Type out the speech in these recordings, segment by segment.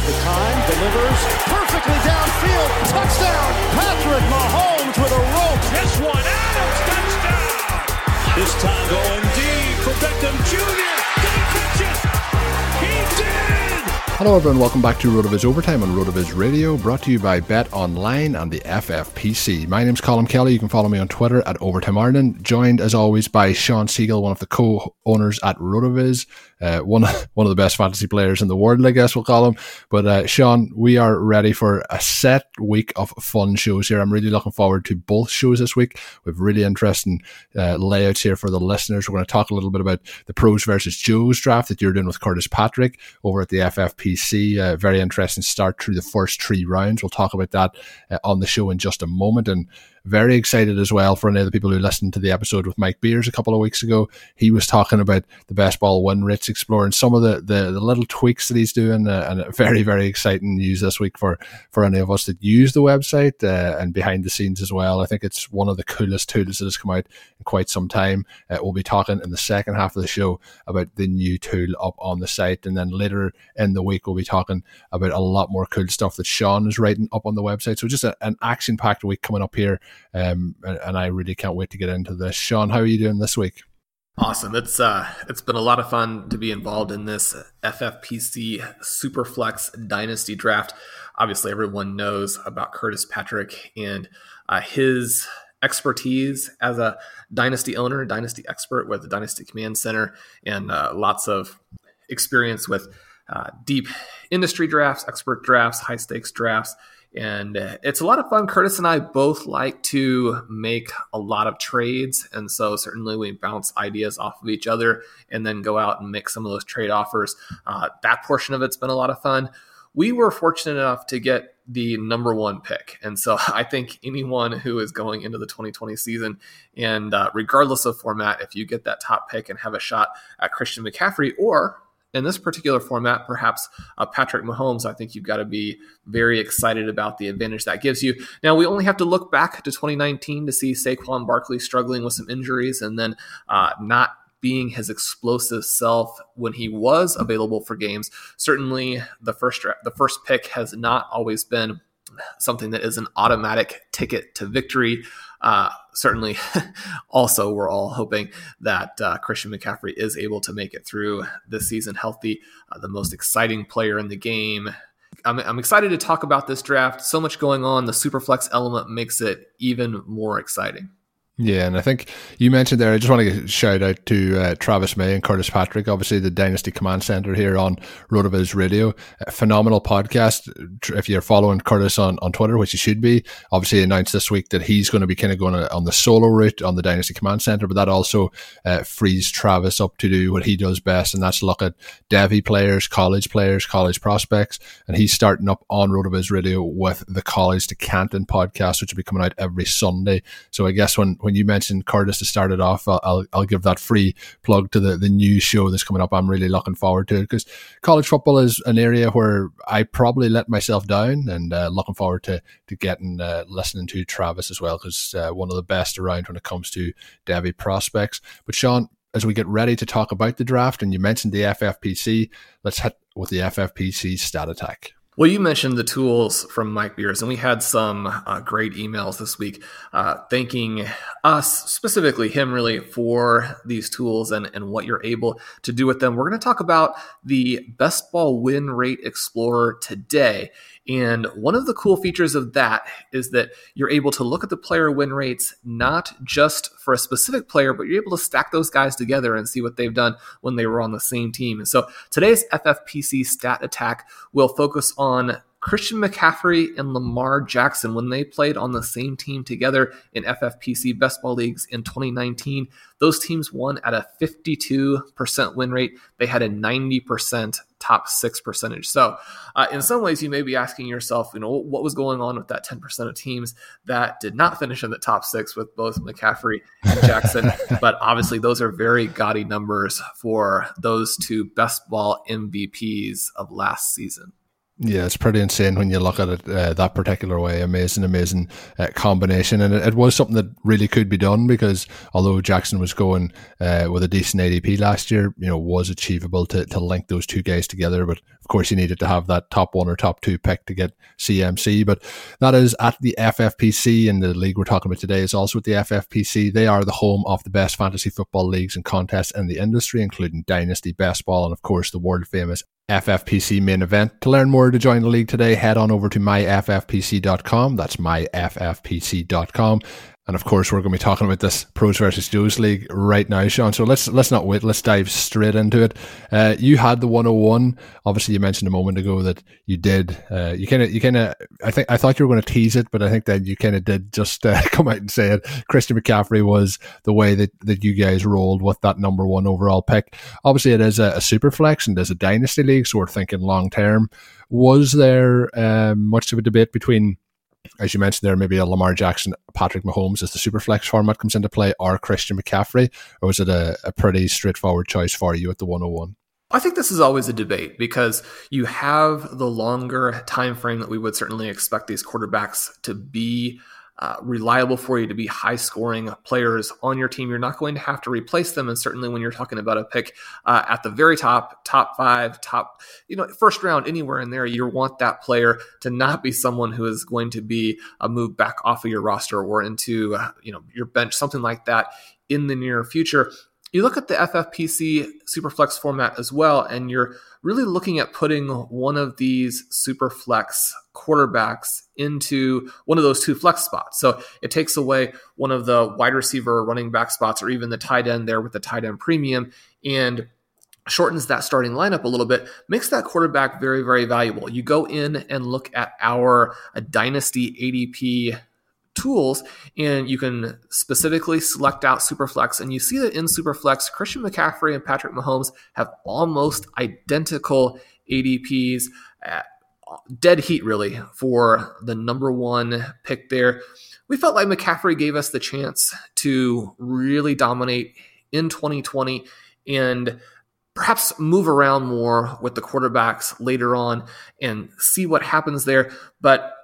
has the time, delivers perfectly downfield. Touchdown, Patrick Mahomes with a rope. This one, Adams, touchdown. This time going deep for Beckham Jr. Did he catch it? He did. Hello, everyone. Welcome back to RotoViz Overtime on RotoViz Radio, brought to you by Bet Online and the FFPC. My name's Colm Kelly. You can follow me on Twitter at Overtime Ireland. Joined, as always, by Sean Siegel, one of the co-owners at RotoViz uh, one one of the best fantasy players in the world, I guess we'll call him. But uh, Sean, we are ready for a set week of fun shows here. I'm really looking forward to both shows this week. We've really interesting uh, layouts here for the listeners. We're going to talk a little bit about the pros versus Joes draft that you're doing with Curtis Patrick over at the FFPC. Uh, very interesting start through the first three rounds. We'll talk about that uh, on the show in just a moment and. Very excited as well for any of the people who listened to the episode with Mike Beers a couple of weeks ago. He was talking about the best ball win rates, exploring some of the, the, the little tweaks that he's doing, uh, and very, very exciting news this week for, for any of us that use the website uh, and behind the scenes as well. I think it's one of the coolest tools that has come out in quite some time. Uh, we'll be talking in the second half of the show about the new tool up on the site, and then later in the week, we'll be talking about a lot more cool stuff that Sean is writing up on the website. So just a, an action packed week coming up here um, and, and I really can't wait to get into this. Sean, how are you doing this week? Awesome. It's uh it's been a lot of fun to be involved in this FFPC Superflex Dynasty draft. Obviously, everyone knows about Curtis Patrick and uh, his expertise as a dynasty owner, dynasty expert with the Dynasty Command Center, and uh, lots of experience with uh, deep industry drafts, expert drafts, high stakes drafts, and uh, it's a lot of fun. Curtis and I both like to make a lot of trades. And so certainly we bounce ideas off of each other and then go out and make some of those trade offers. Uh, that portion of it's been a lot of fun. We were fortunate enough to get the number one pick. And so I think anyone who is going into the 2020 season, and uh, regardless of format, if you get that top pick and have a shot at Christian McCaffrey or in this particular format, perhaps uh, Patrick Mahomes, I think you've got to be very excited about the advantage that gives you. Now, we only have to look back to 2019 to see Saquon Barkley struggling with some injuries and then uh, not being his explosive self when he was available for games. Certainly, the first the first pick has not always been something that is an automatic ticket to victory. Uh, certainly, also, we're all hoping that uh, Christian McCaffrey is able to make it through this season healthy, uh, the most exciting player in the game. I'm, I'm excited to talk about this draft. So much going on. The Superflex element makes it even more exciting. Yeah, and I think you mentioned there. I just want to shout out to uh, Travis May and Curtis Patrick, obviously the Dynasty Command Center here on Rotoviz Radio. A phenomenal podcast. If you're following Curtis on, on Twitter, which you should be, obviously announced this week that he's going to be kind of going on the solo route on the Dynasty Command Center, but that also uh, frees Travis up to do what he does best, and that's look at Devy players, college players, college prospects, and he's starting up on Rotoviz Radio with the College to Canton podcast, which will be coming out every Sunday. So I guess when when you mentioned Curtis to start it off, I'll, I'll, give that free plug to the, the new show that's coming up. I'm really looking forward to it because college football is an area where I probably let myself down and uh, looking forward to, to getting, uh, listening to Travis as well because uh, one of the best around when it comes to Devy prospects. But Sean, as we get ready to talk about the draft, and you mentioned the FFPC, let's hit with the FFPC stat attack. Well, you mentioned the tools from Mike Beers, and we had some uh, great emails this week uh, thanking us, specifically him, really, for these tools and, and what you're able to do with them. We're going to talk about the Best Ball Win Rate Explorer today. And one of the cool features of that is that you're able to look at the player win rates not just for a specific player, but you're able to stack those guys together and see what they've done when they were on the same team. And so today's FFPC stat attack will focus on Christian McCaffrey and Lamar Jackson when they played on the same team together in FFPC best ball leagues in 2019. Those teams won at a 52% win rate. They had a 90% top six percentage. So, uh, in some ways, you may be asking yourself, you know, what was going on with that 10% of teams that did not finish in the top six with both McCaffrey and Jackson? but obviously, those are very gaudy numbers for those two best ball MVPs of last season. Yeah, it's pretty insane when you look at it uh, that particular way. Amazing, amazing uh, combination, and it, it, was something that really could be done because although Jackson was going uh, with a decent ADP last year, you know, was achievable to, to link those two guys together. But of course, you needed to have that top one or top two pick to get CMC. But that is at the FFPC, and the league we're talking about today is also at the FFPC. They are the home of the best fantasy football leagues and contests in the industry, including Dynasty, Best Ball, and of course the world famous FFPC main event. To learn more to join the league today, head on over to myffpc.com. That's myffpc.com. And of course, we're going to be talking about this pros versus Joes league right now, Sean. So let's let's not wait. Let's dive straight into it. Uh, you had the 101. Obviously, you mentioned a moment ago that you did. Uh, you kind of you kind of. I think I thought you were going to tease it, but I think that you kind of did just uh, come out and say it. Christian McCaffrey was the way that that you guys rolled with that number one overall pick. Obviously, it is a, a super flex and there's a dynasty league, so we're thinking long term. Was there um, much of a debate between? As you mentioned there, maybe a Lamar Jackson, Patrick Mahomes as the superflex format comes into play, or Christian McCaffrey, or was it a, a pretty straightforward choice for you at the 101? I think this is always a debate because you have the longer time frame that we would certainly expect these quarterbacks to be uh, reliable for you to be high scoring players on your team. You're not going to have to replace them. And certainly when you're talking about a pick uh, at the very top, top five, top, you know, first round, anywhere in there, you want that player to not be someone who is going to be a move back off of your roster or into, uh, you know, your bench, something like that in the near future you look at the FFPC Superflex format as well, and you're really looking at putting one of these Superflex quarterbacks into one of those two flex spots. So it takes away one of the wide receiver running back spots or even the tight end there with the tight end premium and shortens that starting lineup a little bit, makes that quarterback very, very valuable. You go in and look at our dynasty ADP tools and you can specifically select out Superflex. And you see that in Superflex, Christian McCaffrey and Patrick Mahomes have almost identical ADPs. Uh, dead heat, really, for the number one pick there. We felt like McCaffrey gave us the chance to really dominate in 2020 and perhaps move around more with the quarterbacks later on and see what happens there. But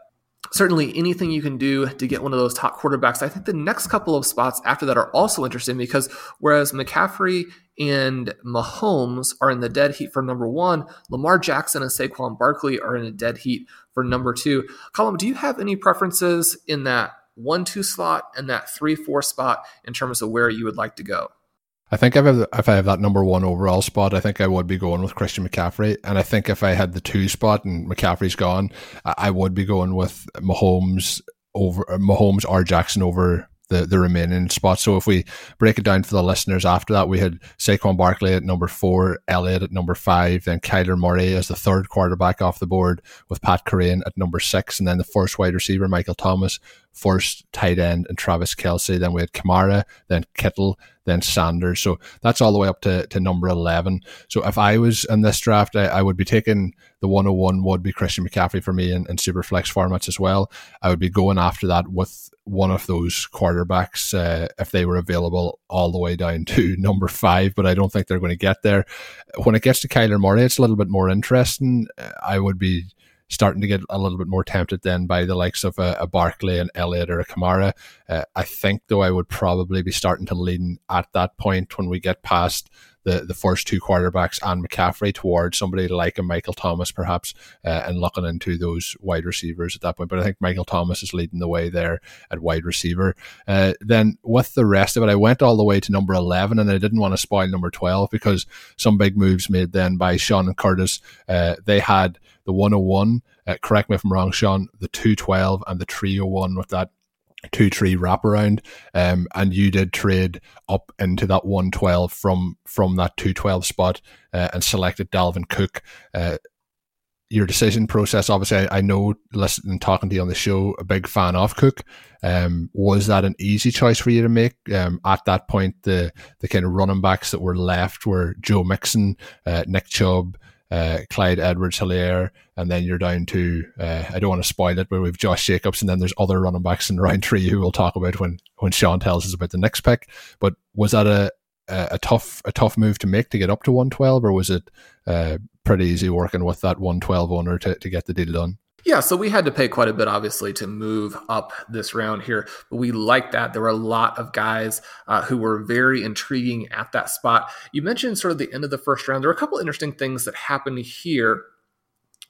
certainly anything you can do to get one of those top quarterbacks. I think the next couple of spots after that are also interesting because whereas McCaffrey and Mahomes are in the dead heat for number one, Lamar Jackson and Saquon Barkley are in a dead heat for number two. Colm, do you have any preferences in that one two slot and that three four spot in terms of where you would like to go? I think if I, have, that number one overall spot, I think I would be going with Christian McCaffrey. And I think if I had the two spot and McCaffrey's gone, I would be going with Mahomes over Mahomes or Jackson over the, the remaining spots. So if we break it down for the listeners after that, we had Saquon Barkley at number four, Elliott at number five, then Kyler Murray as the third quarterback off the board with Pat Kerrane at number six, and then the first wide receiver, Michael Thomas, first tight end, and Travis Kelce. Then we had Kamara, then Kittle, then Sanders. So that's all the way up to, to number 11. So if I was in this draft, I, I would be taking the 101 would be Christian McCaffrey for me in, in super flex formats as well. I would be going after that with one of those quarterbacks uh, if they were available all the way down to number five, but I don't think they're going to get there. When it gets to Kyler Murray, it's a little bit more interesting. I would be starting to get a little bit more tempted then by the likes of a, a Barkley and Elliott or a Kamara. Uh, I think though I would probably be starting to lean at that point when we get past the, the first two quarterbacks and McCaffrey towards somebody like a Michael Thomas perhaps uh, and looking into those wide receivers at that point. But I think Michael Thomas is leading the way there at wide receiver. Uh, then with the rest of it, I went all the way to number 11 and I didn't want to spoil number 12 because some big moves made then by Sean and Curtis. Uh, they had the 101, uh, correct me if I'm wrong, Sean, the 212 and the 301 with that two tree wraparound, um, and you did trade up into that one twelve from from that two twelve spot uh, and selected Dalvin Cook. Uh, your decision process, obviously, I, I, know listening talking to you on the show, a big fan of Cook. Um, was that an easy choice for you to make? Um, at that point, the the kind of running backs that were left were Joe Mixon, uh, Nick Chubb, uh, Clyde Edwards Helaire, and then you're down to uh, I don't want to spoil it, but we've Josh Jacobs, and then there's other running backs in round three who we'll talk about when when Sean tells us about the next pick. But was that a a, a tough a tough move to make to get up to 112, or was it uh, pretty easy working with that 112 owner to, to get the deal done? Yeah, so we had to pay quite a bit, obviously, to move up this round here. But we liked that. There were a lot of guys uh, who were very intriguing at that spot. You mentioned sort of the end of the first round. There were a couple interesting things that happened here.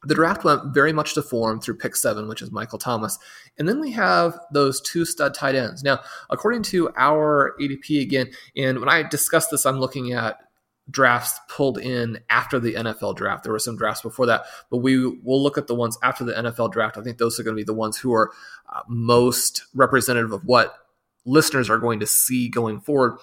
The draft went very much to form through pick seven, which is Michael Thomas. And then we have those two stud tight ends. Now, according to our ADP again, and when I discuss this, I'm looking at drafts pulled in after the NFL draft. There were some drafts before that, but we will look at the ones after the NFL draft. I think those are going to be the ones who are uh, most representative of what listeners are going to see going forward.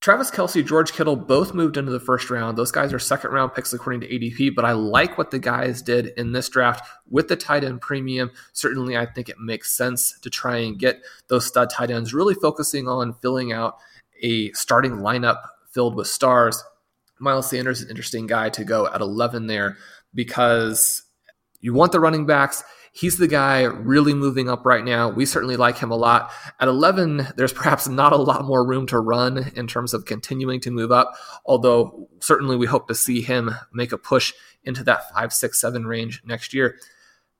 Travis Kelce, George Kittle both moved into the first round. Those guys are second round picks according to ADP, but I like what the guys did in this draft with the tight end premium. Certainly, I think it makes sense to try and get those stud tight ends, really focusing on filling out a starting lineup filled with stars Miles Sanders is an interesting guy to go at 11 there because you want the running backs. He's the guy really moving up right now. We certainly like him a lot. At 11, there's perhaps not a lot more room to run in terms of continuing to move up, although certainly we hope to see him make a push into that 5, 6, 7 range next year.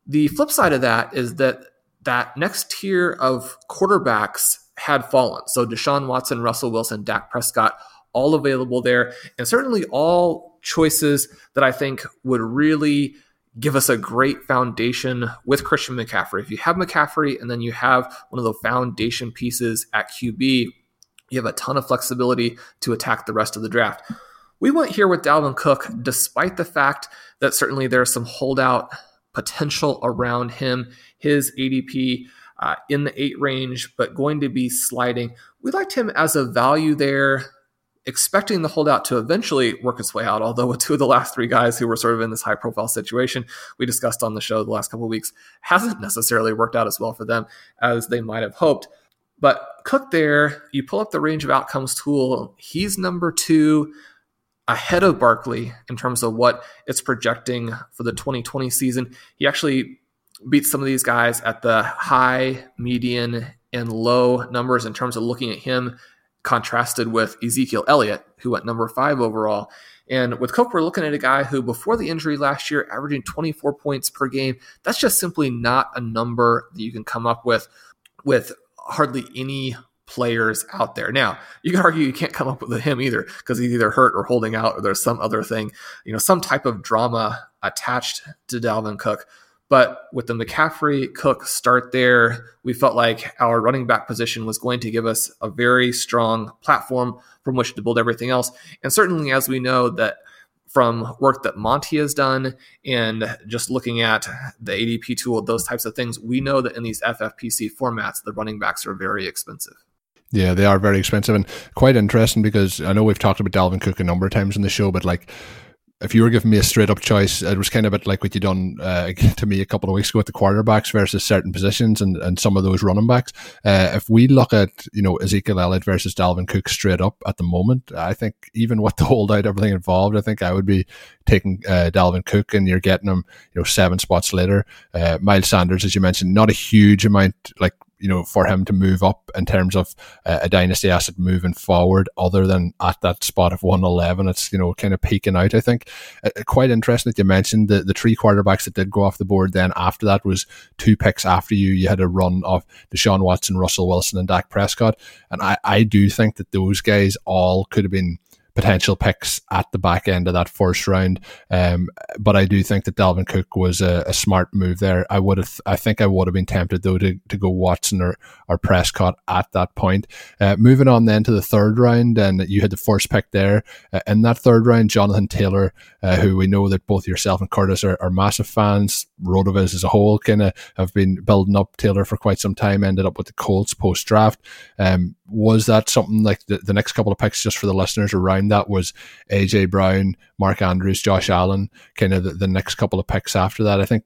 The flip side of that is that that next tier of quarterbacks had fallen. So Deshaun Watson, Russell Wilson, Dak Prescott all available there, and certainly all choices that I think would really give us a great foundation with Christian McCaffrey. If you have McCaffrey and then you have one of the foundation pieces at QB, you have a ton of flexibility to attack the rest of the draft. We went here with Dalvin Cook, despite the fact that certainly there's some holdout potential around him. His ADP uh, in the eight range, but going to be sliding. We liked him as a value there expecting the holdout to eventually work its way out. Although with two of the last three guys who were sort of in this high profile situation we discussed on the show the last couple of weeks hasn't necessarily worked out as well for them as they might have hoped. But Cook there, you pull up the range of outcomes tool, he's number two ahead of Barkley in terms of what it's projecting for the 2020 season. He actually beats some of these guys at the high, median, and low numbers in terms of looking at him contrasted with Ezekiel Elliott, who went number five overall. And with Cook, we're looking at a guy who, before the injury last year, averaging 24 points per game. That's just simply not a number that you can come up with with hardly any players out there. Now, you can argue you can't come up with him either because he's either hurt or holding out or there's some other thing, you know, some type of drama attached to Dalvin Cook. But with the McCaffrey Cook start there, we felt like our running back position was going to give us a very strong platform from which to build everything else. And certainly, as we know, that from work that Monty has done and just looking at the ADP tool, those types of things, we know that in these FFPC formats, the running backs are very expensive. Yeah, they are very expensive and quite interesting because I know we've talked about Dalvin Cook a number of times in the show, but like if you were giving me a straight up choice, it was kind of a bit like what you done uh, to me a couple of weeks ago with the quarterbacks versus certain positions and, and some of those running backs. Uh, if we look at you know Ezekiel Elliott versus Dalvin Cook straight up at the moment, I think even with the holdout, everything involved, I think I would be taking uh, Dalvin Cook, and you're getting him you know seven spots later. Uh, Miles Sanders, as you mentioned, not a huge amount like you know, for him to move up in terms of uh, a dynasty asset moving forward, other than at that spot of 111. It's, you know, kind of peaking out, I think. Uh, uh, quite interesting that you mentioned the, the three quarterbacks that did go off the board then after that was two picks after you. You had a run of Deshaun Watson, Russell Wilson, and Dak Prescott. And I, I do think that those guys all could have been potential picks at the back end of that first round. Um, but I do think that Dalvin Cook was a, a, smart move there. I would have, I think I would have been tempted though to, to go Watson or, or Prescott at that point. Uh, moving on then to the third round, and you had the first pick there uh, in that third round, Jonathan Taylor, uh, who we know that both yourself and Curtis are, are massive fans. Rotoviz as a whole kind of have been building up Taylor for quite some time. Ended up with the Colts post draft. Um, was that something like the, the next couple of picks just for the listeners around that was AJ Brown, Mark Andrews, Josh Allen, kind of the, the next couple of picks after that. I think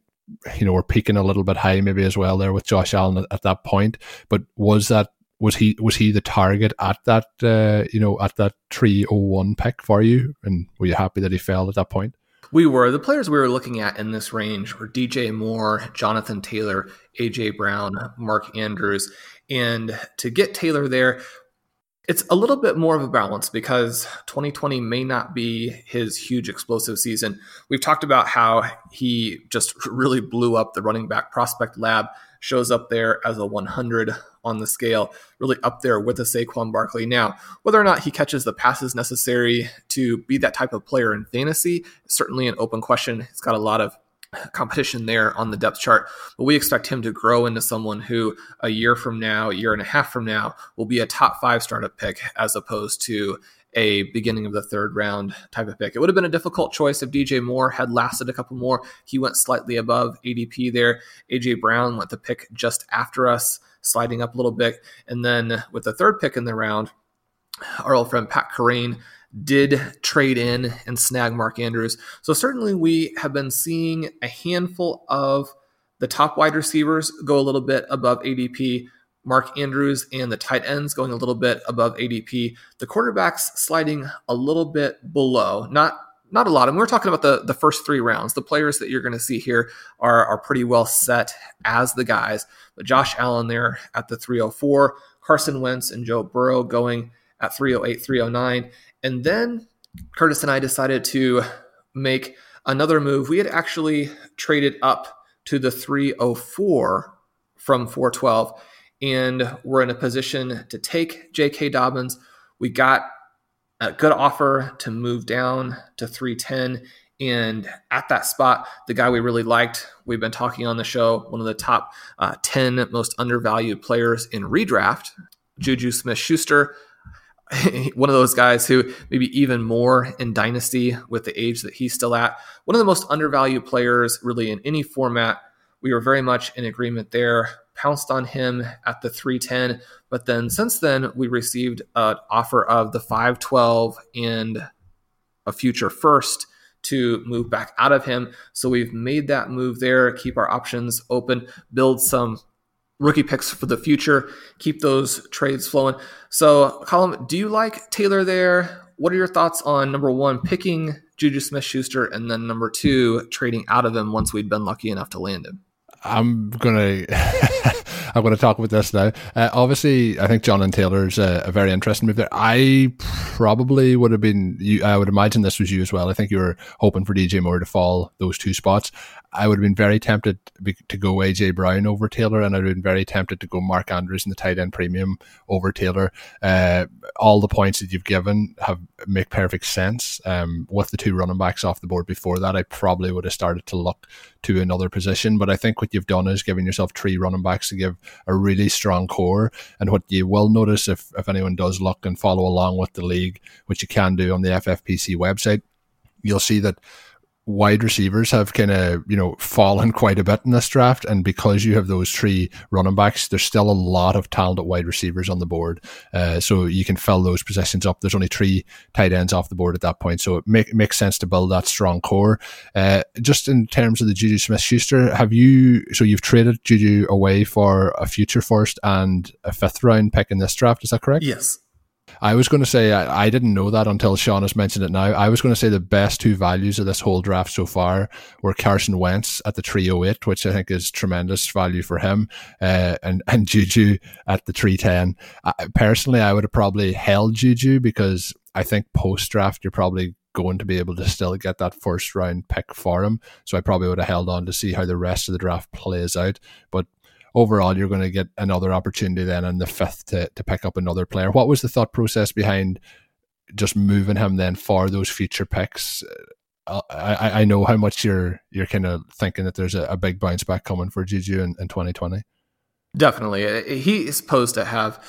you know we're peaking a little bit high maybe as well there with Josh Allen at, at that point. But was that was he was he the target at that uh, you know at that three oh one pick for you? And were you happy that he fell at that point? We were. The players we were looking at in this range were DJ Moore, Jonathan Taylor, AJ Brown, Mark Andrews. And to get Taylor there, it's a little bit more of a balance because 2020 may not be his huge explosive season. We've talked about how he just really blew up the running back prospect lab, shows up there as a 100 on the scale, really up there with a Saquon Barkley. Now, whether or not he catches the passes necessary to be that type of player in fantasy, certainly an open question. He's got a lot of competition there on the depth chart. But we expect him to grow into someone who a year from now, a year and a half from now, will be a top five startup pick as opposed to a beginning of the third round type of pick. It would have been a difficult choice if DJ Moore had lasted a couple more. He went slightly above ADP there. AJ Brown went the pick just after us, sliding up a little bit. And then with the third pick in the round, our old friend Pat Kerrane did trade in and snag Mark Andrews. So certainly we have been seeing a handful of the top wide receivers go a little bit above ADP. Mark Andrews and the tight ends going a little bit above ADP. The quarterbacks sliding a little bit below, not not a lot. And we're talking about the, the first three rounds. The players that you're going to see here are, are pretty well set as the guys. But Josh Allen there at the 304, Carson Wentz and Joe Burrow going at 308, 309. And then Curtis and I decided to make another move. We had actually traded up to the 304 from 412 and we're in a position to take J.K. Dobbins. We got a good offer to move down to 310. And at that spot, the guy we really liked, we've been talking on the show, one of the top uh, 10 most undervalued players in redraft, Juju Smith Schuster, one of those guys who maybe even more in dynasty with the age that he's still at. One of the most undervalued players, really, in any format. We were very much in agreement there. Pounced on him at the 310, but then since then we received an offer of the 512 and a future first to move back out of him. So we've made that move there, keep our options open, build some rookie picks for the future, keep those trades flowing. So, Colm, do you like Taylor there? What are your thoughts on number one, picking Juju Smith Schuster, and then number two, trading out of him once we'd been lucky enough to land him? I'm gonna I'm gonna talk about this now. Uh, obviously, I think Jonathan Taylor's a, a, very interesting move there. I probably would have been. You, I would imagine this was you as well. I think you were hoping for DJ Moore to fall those two spots. I would have been very tempted to go AJ Brown over Taylor, and I'd have been very tempted to go Mark Andrews in the tight end premium over Taylor. Uh, all the points that you've given have make perfect sense. Um, with the two running backs off the board before that, I probably would have started to look to another position. But I think what you've done is giving yourself three running backs to give a really strong core. And what you will notice if if anyone does look and follow along with the league, which you can do on the FFPC website, you'll see that wide receivers have kind of you know fallen quite a bit in this draft, and because you have those three running backs, there's still a lot of talented wide receivers on the board. Uh, so you can fill those positions up. There's only three tight ends off the board at that point, so it make, makes sense to build that strong core. Uh, just in terms of the Juju Smith Schuster, have you so you've traded Juju away for a future first and a fifth round pick in this draft? Is that correct? Yes. I was going to say I, I, didn't know that until Sean has mentioned it now. I was going to say the best two values of this whole draft so far were Carson Wentz at the 308, which I think is tremendous value for him, uh, and and Juju at the 310. I, personally, I would have probably held Juju because I think post draft you're probably going to be able to still get that first round pick for him. So I probably would have held on to see how the rest of the draft plays out. But overall you're going to get another opportunity then in the fifth to, to pick up another player. What was the thought process behind just moving him then for those future picks? Uh, I, I know how much you're you're kind of thinking that there's a, a big bounce back coming for Juju in, in 2020. Definitely, uh, he is supposed to have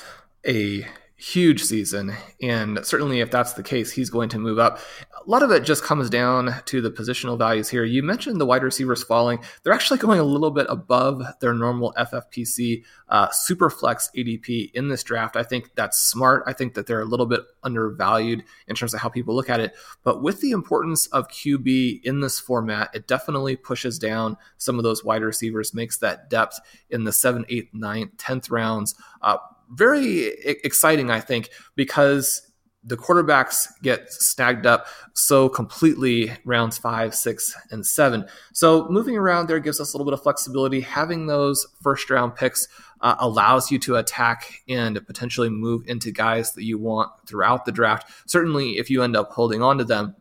a huge season. And certainly, if that's the case, he's going to move up. A lot of it just comes down to the positional values here. You mentioned the wide receivers falling. They're actually going a little bit above their normal FFPC uh, Superflex ADP in this draft. I think that's smart. I think that they're a little bit undervalued in terms of how people look at it. But with the importance of QB in this format, it definitely pushes down some of those wide receivers, makes that depth in the 7th, 8th, 9th, 10th rounds. Uh, very exciting, I think, because the quarterbacks get snagged up so completely rounds five, six, and seven. So moving around there gives us a little bit of flexibility. Having those first round picks uh, allows you to attack and potentially move into guys that you want throughout the draft. Certainly, if you end up holding on to them,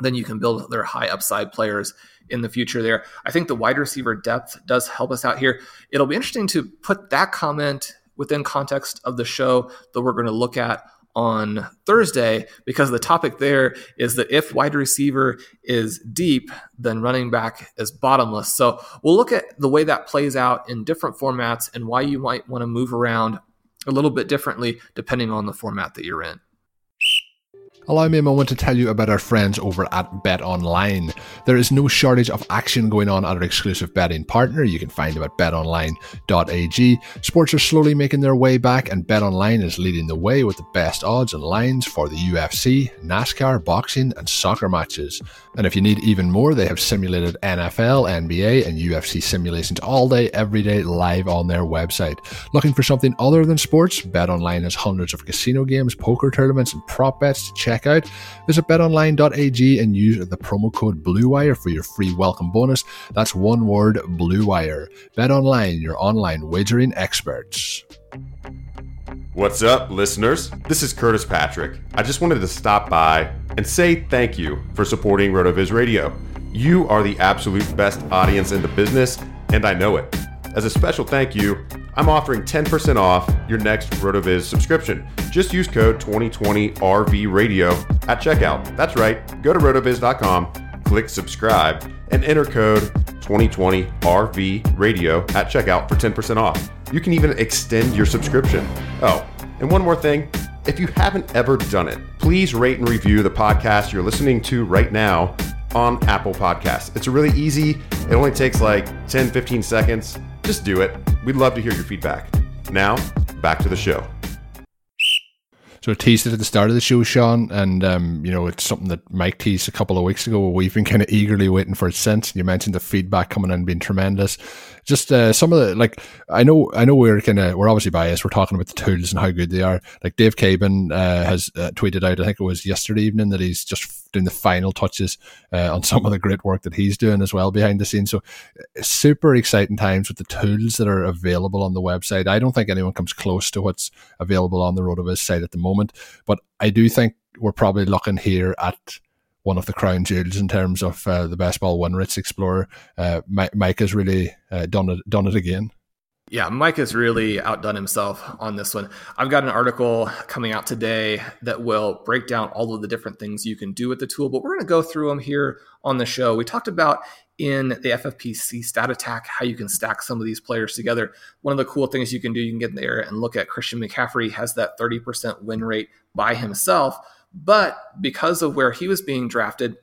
then you can build their high upside players in the future there. I think the wide receiver depth does help us out here. It'll be interesting to put that comment within context of the show that we're going to look at on Thursday because the topic there is that if wide receiver is deep, then running back is bottomless. So we'll look at the way that plays out in different formats and why you might want to move around a little bit differently depending on the format that you're in. Allow me a moment to tell you about our friends over at Bet Online. There is no shortage of action going on at our exclusive betting partner. You can find them at betonline.ag. Sports are slowly making their way back, and Bet Online is leading the way with the best odds and lines for the UFC, NASCAR, boxing, and soccer matches. And if you need even more, they have simulated NFL, NBA, and UFC simulations all day, every day, live on their website. Looking for something other than sports? Bet Online has hundreds of casino games, poker tournaments, and prop bets to check checkout. Visit betonline.ag and use the promo code BLUEWIRE for your free welcome bonus. That's one word BLUEWIRE. BetOnline, your online wagering experts. What's up, listeners? This is Curtis Patrick. I just wanted to stop by and say thank you for supporting RotoViz Radio. You are the absolute best audience in the business, and I know it. As a special thank you, I'm offering 10% off your next RotoViz subscription. Just use code 2020RV Radio at checkout. That's right. Go to rotoviz.com, click subscribe, and enter code 2020RV Radio at checkout for 10% off. You can even extend your subscription. Oh, and one more thing. If you haven't ever done it, please rate and review the podcast you're listening to right now on Apple Podcasts. It's really easy. It only takes like 10, 15 seconds just do it. We'd love to hear your feedback. Now, back to the show. So I teased it at the start of the show, Sean, and um, you know it's something that Mike teased a couple of weeks ago. We've been kind of eagerly waiting for it since. You mentioned the feedback coming in being tremendous just uh, some of the like I know I know we're kind of we're obviously biased. We're talking about the tools and how good they are. Like Dave Caban uh, has uh, tweeted out, I think it was yesterday evening, that he's just doing the final touches uh, on some of the great work that he's doing as well behind the scenes. So uh, super exciting times with the tools that are available on the website. I don't think anyone comes close to what's available on the RotoViz site at the moment, but I do think we're probably looking here at one of the crown jewels in terms of uh, the best ball win rates explorer. Uh, Mike, has really uh, done it done it again. Yeah, Mike has really outdone himself on this one. I've got an article coming out today that will break down all of the different things you can do with the tool, but we're going to go through them here on the show. We talked about in the FFPC stat attack how you can stack some of these players together. One of the cool things you can do, you can get in there and look at Christian McCaffrey has that 30% win rate by himself but because of where he was being drafted,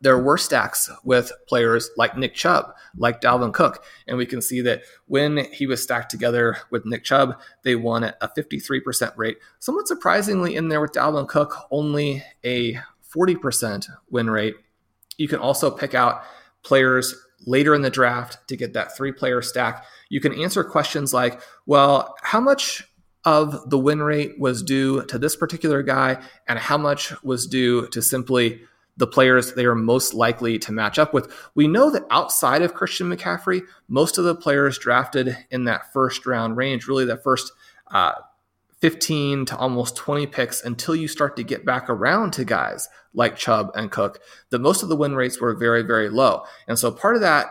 there were stacks with players like Nick Chubb, like Dalvin Cook. And we can see that when he was stacked together with Nick Chubb, they won at a 53% rate. Somewhat surprisingly, in there with Dalvin Cook, only a 40% win rate. You can also pick out players later in the draft to get that three player stack. You can answer questions like, well, how much of the win rate was due to this particular guy, and how much was due to simply the players they are most likely to match up with. We know that outside of Christian McCaffrey, most of the players drafted in that first round range, really the first uh, 15 to almost 20 picks until you start to get back around to guys like Chubb and Cook, that most of the win rates were very, very low. And so part of that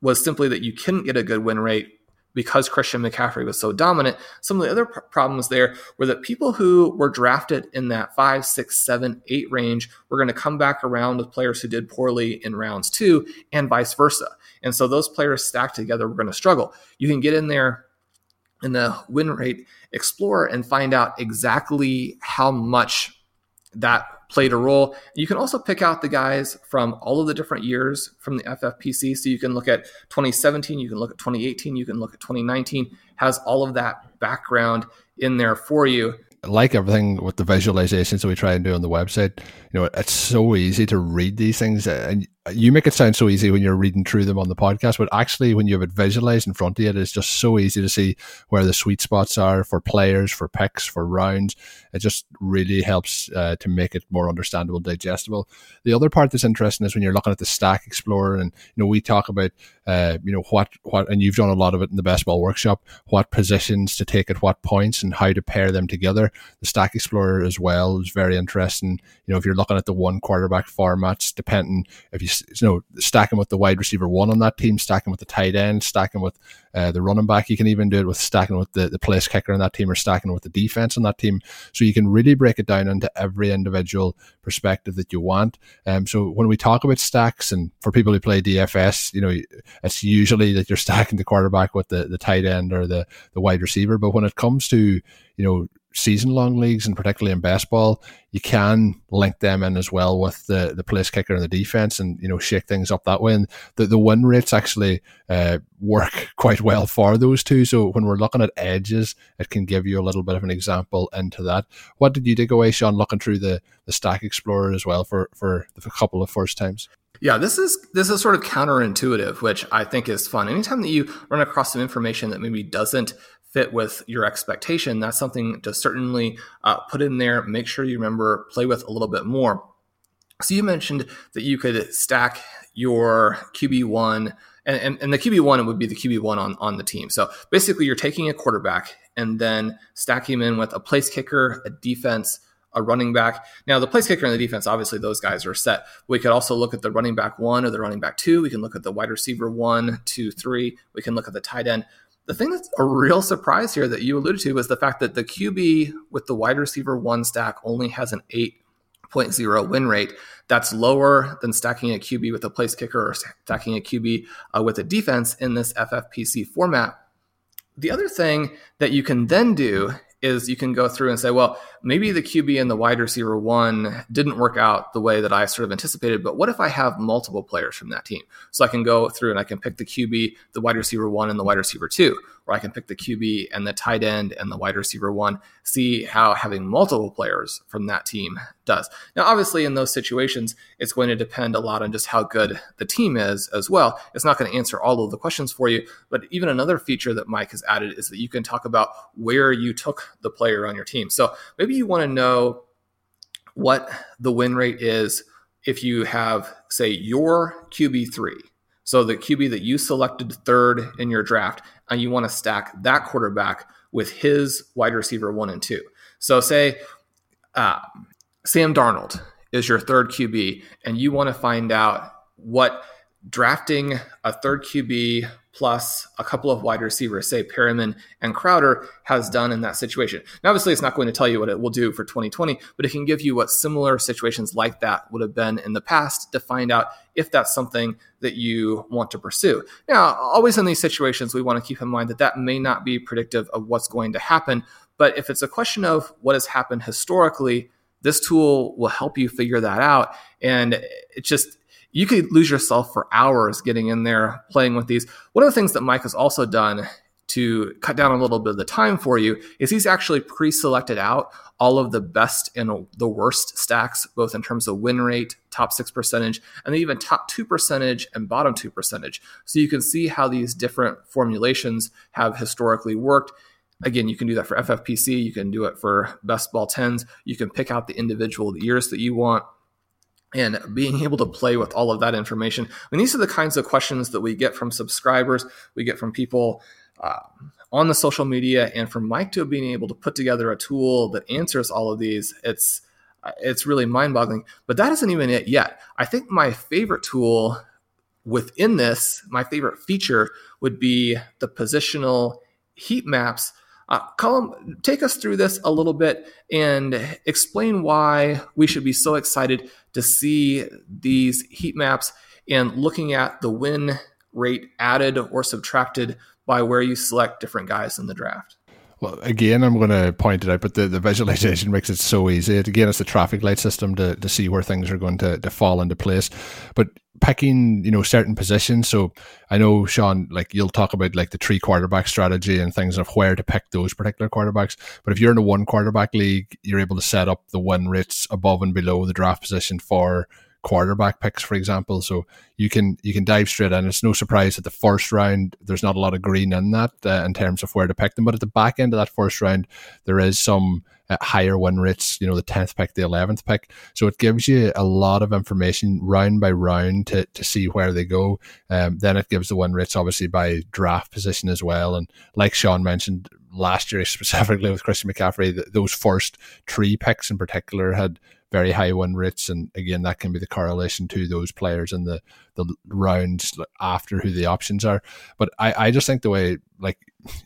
was simply that you couldn't get a good win rate because Christian McCaffrey was so dominant. Some of the other pr- problems there were that people who were drafted in that five, six, seven, eight range were going to come back around with players who did poorly in rounds two and vice versa. And so those players stacked together were going to struggle. You can get in there in the win rate explorer and find out exactly how much that played a role. You can also pick out the guys from all of the different years from the FFPC. So you can look at 2017, you can look at 2018, you can look at 2019, has all of that background in there for you. Like everything with the visualizations that we try and do on the website, you know, it's so easy to read these things and you make it sound so easy when you're reading through them on the podcast, but actually, when you have it visualized in front of you, it is just so easy to see where the sweet spots are for players, for picks, for rounds. It just really helps uh, to make it more understandable, digestible. The other part that's interesting is when you're looking at the Stack Explorer, and you know we talk about uh, you know what what, and you've done a lot of it in the best ball workshop. What positions to take at what points and how to pair them together. The Stack Explorer as well is very interesting. You know if you're looking at the one quarterback formats, depending if you you know, stacking with the wide receiver one on that team, stacking with the tight end, stacking with uh, the running back. You can even do it with stacking with the, the place kicker on that team or stacking with the defense on that team. So you can really break it down into every individual perspective that you want. Um, so when we talk about stacks and for people who play DFS, you know, it's usually that you're stacking the quarterback with the, the tight end or the, the wide receiver. But when it comes to, you know, season long leagues and particularly in baseball, you can link them in as well with the, the place kicker and the defense and, you know, shake things up that way. And the, the win rates actually uh, work quite well for those two. So when we're looking at edges, it can give you a little bit of an example into that. What did you take away, Sean, looking through the, the Stack Explorer as well for, for a couple of first times? Yeah, this is this is sort of counterintuitive, which I think is fun. Anytime that you run across some information that maybe doesn't fit with your expectation, that's something to certainly uh, put in there. Make sure you remember play with a little bit more. So you mentioned that you could stack your QB one, and, and, and the QB one would be the QB one on, on the team. So basically, you're taking a quarterback and then stacking him in with a place kicker, a defense, a running back. Now, the place kicker and the defense, obviously, those guys are set. We could also look at the running back one or the running back two. We can look at the wide receiver one, two, three. We can look at the tight end. The thing that's a real surprise here that you alluded to was the fact that the QB with the wide receiver one stack only has an 8.0 win rate. That's lower than stacking a QB with a place kicker or stacking a QB uh, with a defense in this FFPC format. The other thing that you can then do is you can go through and say, well, maybe the QB and the wide receiver one didn't work out the way that I sort of anticipated, but what if I have multiple players from that team? So I can go through and I can pick the QB, the wide receiver one, and the wide receiver two or I can pick the QB and the tight end and the wide receiver one, see how having multiple players from that team does. Now, obviously, in those situations, it's going to depend a lot on just how good the team is as well. It's not going to answer all of the questions for you, but even another feature that Mike has added is that you can talk about where you took the player on your team. So maybe you want to know what the win rate is if you have, say, your QB3 so the QB that you selected third in your draft, and you want to stack that quarterback with his wide receiver one and two. So say uh, Sam Darnold is your third QB, and you want to find out what drafting a third QB plus a couple of wide receivers, say Perriman and Crowder, has done in that situation. Now, obviously, it's not going to tell you what it will do for 2020, but it can give you what similar situations like that would have been in the past to find out if that's something that you want to pursue. Now, always in these situations, we want to keep in mind that that may not be predictive of what's going to happen, but if it's a question of what has happened historically, this tool will help you figure that out. And it just you could lose yourself for hours getting in there playing with these. One of the things that Mike has also done to cut down a little bit of the time for you is he's actually pre-selected out all of the best and the worst stacks, both in terms of win rate, top six percentage, and even top two percentage and bottom two percentage. So you can see how these different formulations have historically worked. Again, you can do that for FFPC, you can do it for best ball tens, you can pick out the individual years that you want and being able to play with all of that information. Mean, these are the kinds of questions that we get from subscribers, we get from people uh, on the social media, and for Mike to being able to put together a tool that answers all of these, it's it's really mind-boggling. But that isn't even it yet. I think my favorite tool within this, my favorite feature would be the positional heat maps. Uh, take us through this a little bit and explain why we should be so excited to see these heat maps and looking at the win rate added or subtracted by where you select different guys in the draft. Well, again, I'm going to point it out, but the, the visualization makes it so easy. Again, it's the traffic light system to, to see where things are going to, to fall into place. But picking, you know, certain positions. So I know, Shawn, like you'll talk about like the three quarterback strategy and things of where to pick those particular quarterbacks. But if you're in a one quarterback league, you're able to set up the win rates above and below the draft position for quarterback picks, for example. So you can you can dive straight in. It's no surprise that the first round there's not a lot of green in that uh, in terms of where to pick them, but at the back end of that first round there is some uh, higher win rates. You know, the tenth pick, the eleventh pick. So it gives you a lot of information round by round to to see where they go. Um, then it gives the win rates obviously by draft position as well. And like Shawn mentioned last year specifically with Christian McCaffrey, those first three picks in particular had very high win rates, and again, that can be the correlation to those players in the the rounds after who the options are. But I, I just think the way like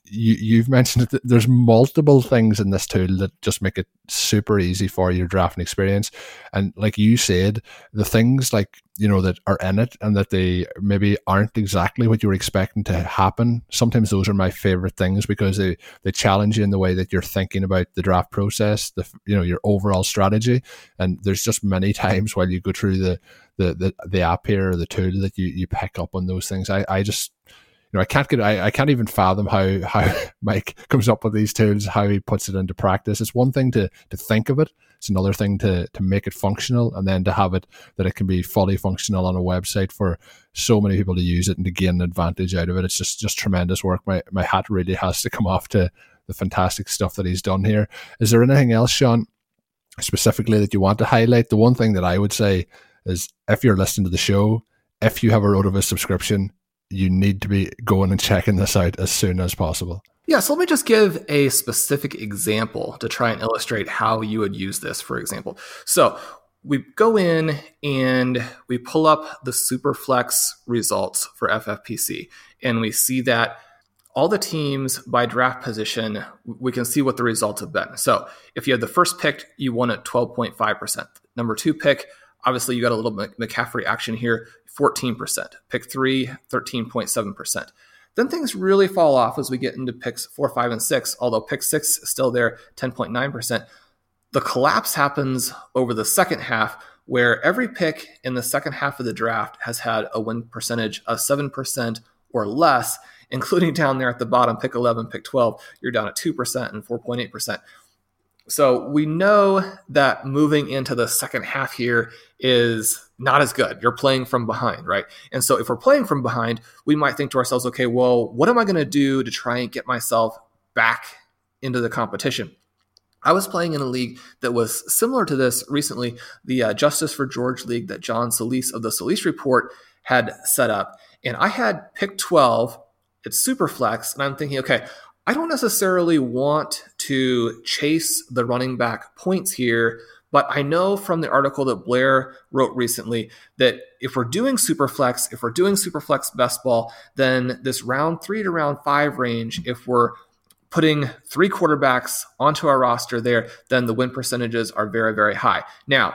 you you've mentioned it, there's multiple things in this tool that just make it super easy for your drafting experience. And like you said, the things like you know that are in it and that they maybe aren't exactly what you're expecting to happen. Sometimes those are my favorite things because they they challenge you in the way that you're thinking about the draft process, the you know your overall strategy. And there's just many times while you go through the the the, the app here or the tool that you you pick up on those things. I I just you know, I can't get, I, I can't even fathom how, how Mike comes up with these tools, how he puts it into practice. It's one thing to, to think of it. It's another thing to, to make it functional and then to have it that it can be fully functional on a website for so many people to use it and to gain an advantage out of it. It's just, just tremendous work. My, my hat really has to come off to the fantastic stuff that he's done here. Is there anything else, Shawn, specifically that you want to highlight? The one thing that I would say is if you're listening to the show, if you have a RotoViz subscription, you need to be going and checking this out as soon as possible. Yeah, so let me just give a specific example to try and illustrate how you would use this, for example. So we go in and we pull up the Superflex results for FFPC, and we see that all the teams by draft position, we can see what the results have been. So if you had the first pick, you won at 12.5%. Number two pick, obviously you got a little McCaffrey action here. 14%. Pick three, 13.7%. Then things really fall off as we get into picks four, five, and six, although pick six is still there, 10.9%. The collapse happens over the second half, where every pick in the second half of the draft has had a win percentage of 7% or less, including down there at the bottom, pick 11, pick 12, you're down at 2% and 4.8%. So we know that moving into the second half here is not as good. You're playing from behind, right? And so if we're playing from behind, we might think to ourselves, okay, well, what am I going to do to try and get myself back into the competition? I was playing in a league that was similar to this recently, the uh, Justice for George League that John Solis of the Solis Report had set up. And I had pick 12, it's super flex, and I'm thinking, okay, I don't necessarily want to chase the running back points here, but I know from the article that Blair wrote recently that if we're doing Superflex, if we're doing Superflex best ball, then this round three to round five range, if we're putting three quarterbacks onto our roster there, then the win percentages are very, very high. Now,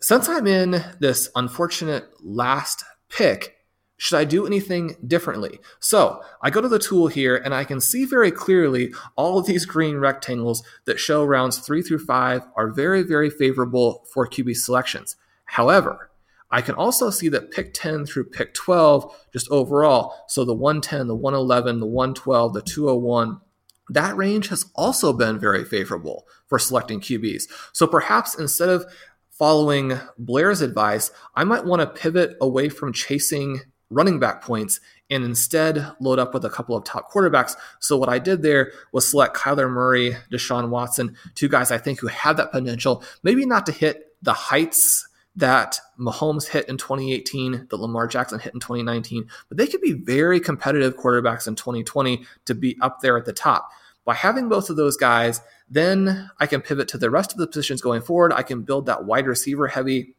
since I'm in this unfortunate last pick, should I do anything differently? So I go to the tool here and I can see very clearly all of these green rectangles that show rounds three through five are very, very favorable for QB selections. However, I can also see that pick 10 through pick 12, just overall, so the 110, the 111, the 112, the 201, that range has also been very favorable for selecting QBs. So perhaps instead of following Blair's advice, I might want to pivot away from chasing running back points and instead load up with a couple of top quarterbacks. So what I did there was select Kyler Murray, Deshaun Watson, two guys I think who have that potential, maybe not to hit the heights that Mahomes hit in 2018, that Lamar Jackson hit in 2019, but they could be very competitive quarterbacks in 2020 to be up there at the top. By having both of those guys, then I can pivot to the rest of the positions going forward. I can build that wide receiver heavy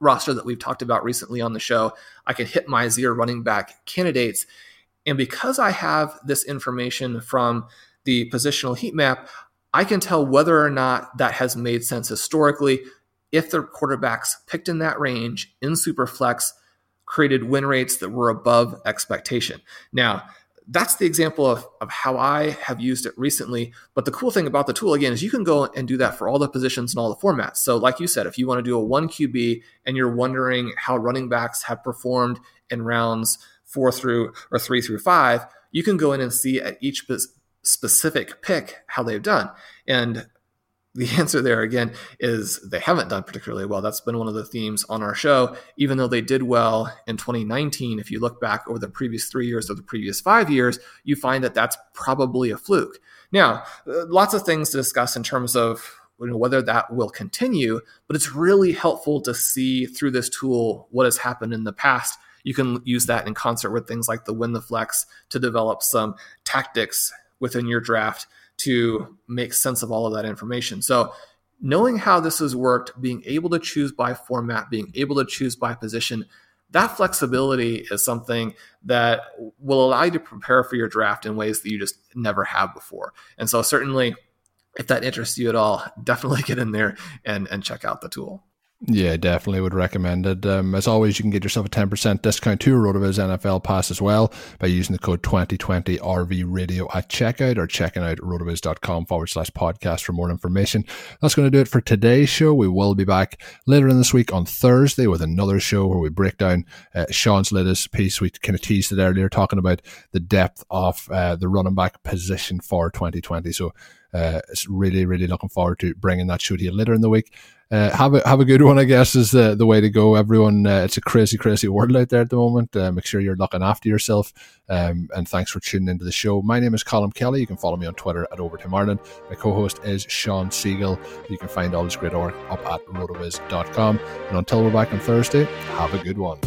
roster that we've talked about recently on the show. I can hit my zero running back candidates. And because I have this information from the positional heat map, I can tell whether or not that has made sense historically if the quarterbacks picked in that range in Superflex created win rates that were above expectation. Now, that's the example of, of how I have used it recently. But the cool thing about the tool, again, is you can go and do that for all the positions and all the formats. So, like you said, if you want to do a one QB and you're wondering how running backs have performed in rounds four through or three through five, you can go in and see at each specific pick how they've done. And the answer there again is they haven't done particularly well. That's been one of the themes on our show. Even though they did well in 2019, if you look back over the previous three years or the previous five years, you find that that's probably a fluke. Now, uh, lots of things to discuss in terms of whether that will continue, but it's really helpful to see through this tool what has happened in the past. You can use that in concert with things like the win the flex to develop some tactics within your draft to make sense of all of that information. So, knowing how this has worked, being able to choose by format, being able to choose by position, that flexibility is something that will allow you to prepare for your draft in ways that you just never have before. And so, certainly, if that interests you at all, definitely get in there and, and check out the tool. Yeah, definitely would recommend it. Um, as always, you can get yourself a 10% discount to RotoViz NFL Pass as well by using the code 2020 RV Radio at checkout or checking out rotoviz.com forward slash podcast for more information. That's going to do it for today's show. We will be back later in this week on Thursday with another show where we break down uh, Shawn's latest piece. We kind of teased it earlier, talking about the depth of uh, the running back position for 2020. So uh, it's really, really looking forward to bringing that show to you later in the week uh, have a have a good one. I guess is the the way to go. Everyone, uh, it's a crazy, crazy world out there at the moment. Uh, make sure you're looking after yourself. Um, and thanks for tuning into the show. My name is Colm Kelly. You can follow me on Twitter at Overtime Ireland. My co-host is Shawn Siegele. You can find all his great work up at rotoviz.com. And until we're back on Thursday, have a good one.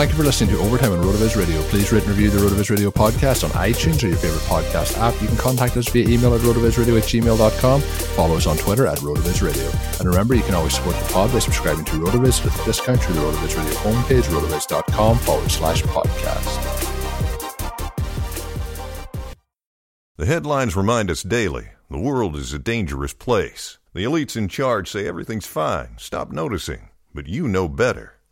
Thank you for listening to Overtime on RotoViz Radio. Please rate and review the RotoViz Radio podcast on iTunes or your favorite podcast app. You can contact us via email at rotovizradio at gmail.com. Follow us on Twitter at RotoViz Radio. And remember, you can always support the pod by subscribing to RotoViz with a discount through the RotoViz Radio homepage, rotoviz.com forward slash podcast. The headlines remind us daily the world is a dangerous place. The elites in charge say everything's fine, stop noticing. But you know better.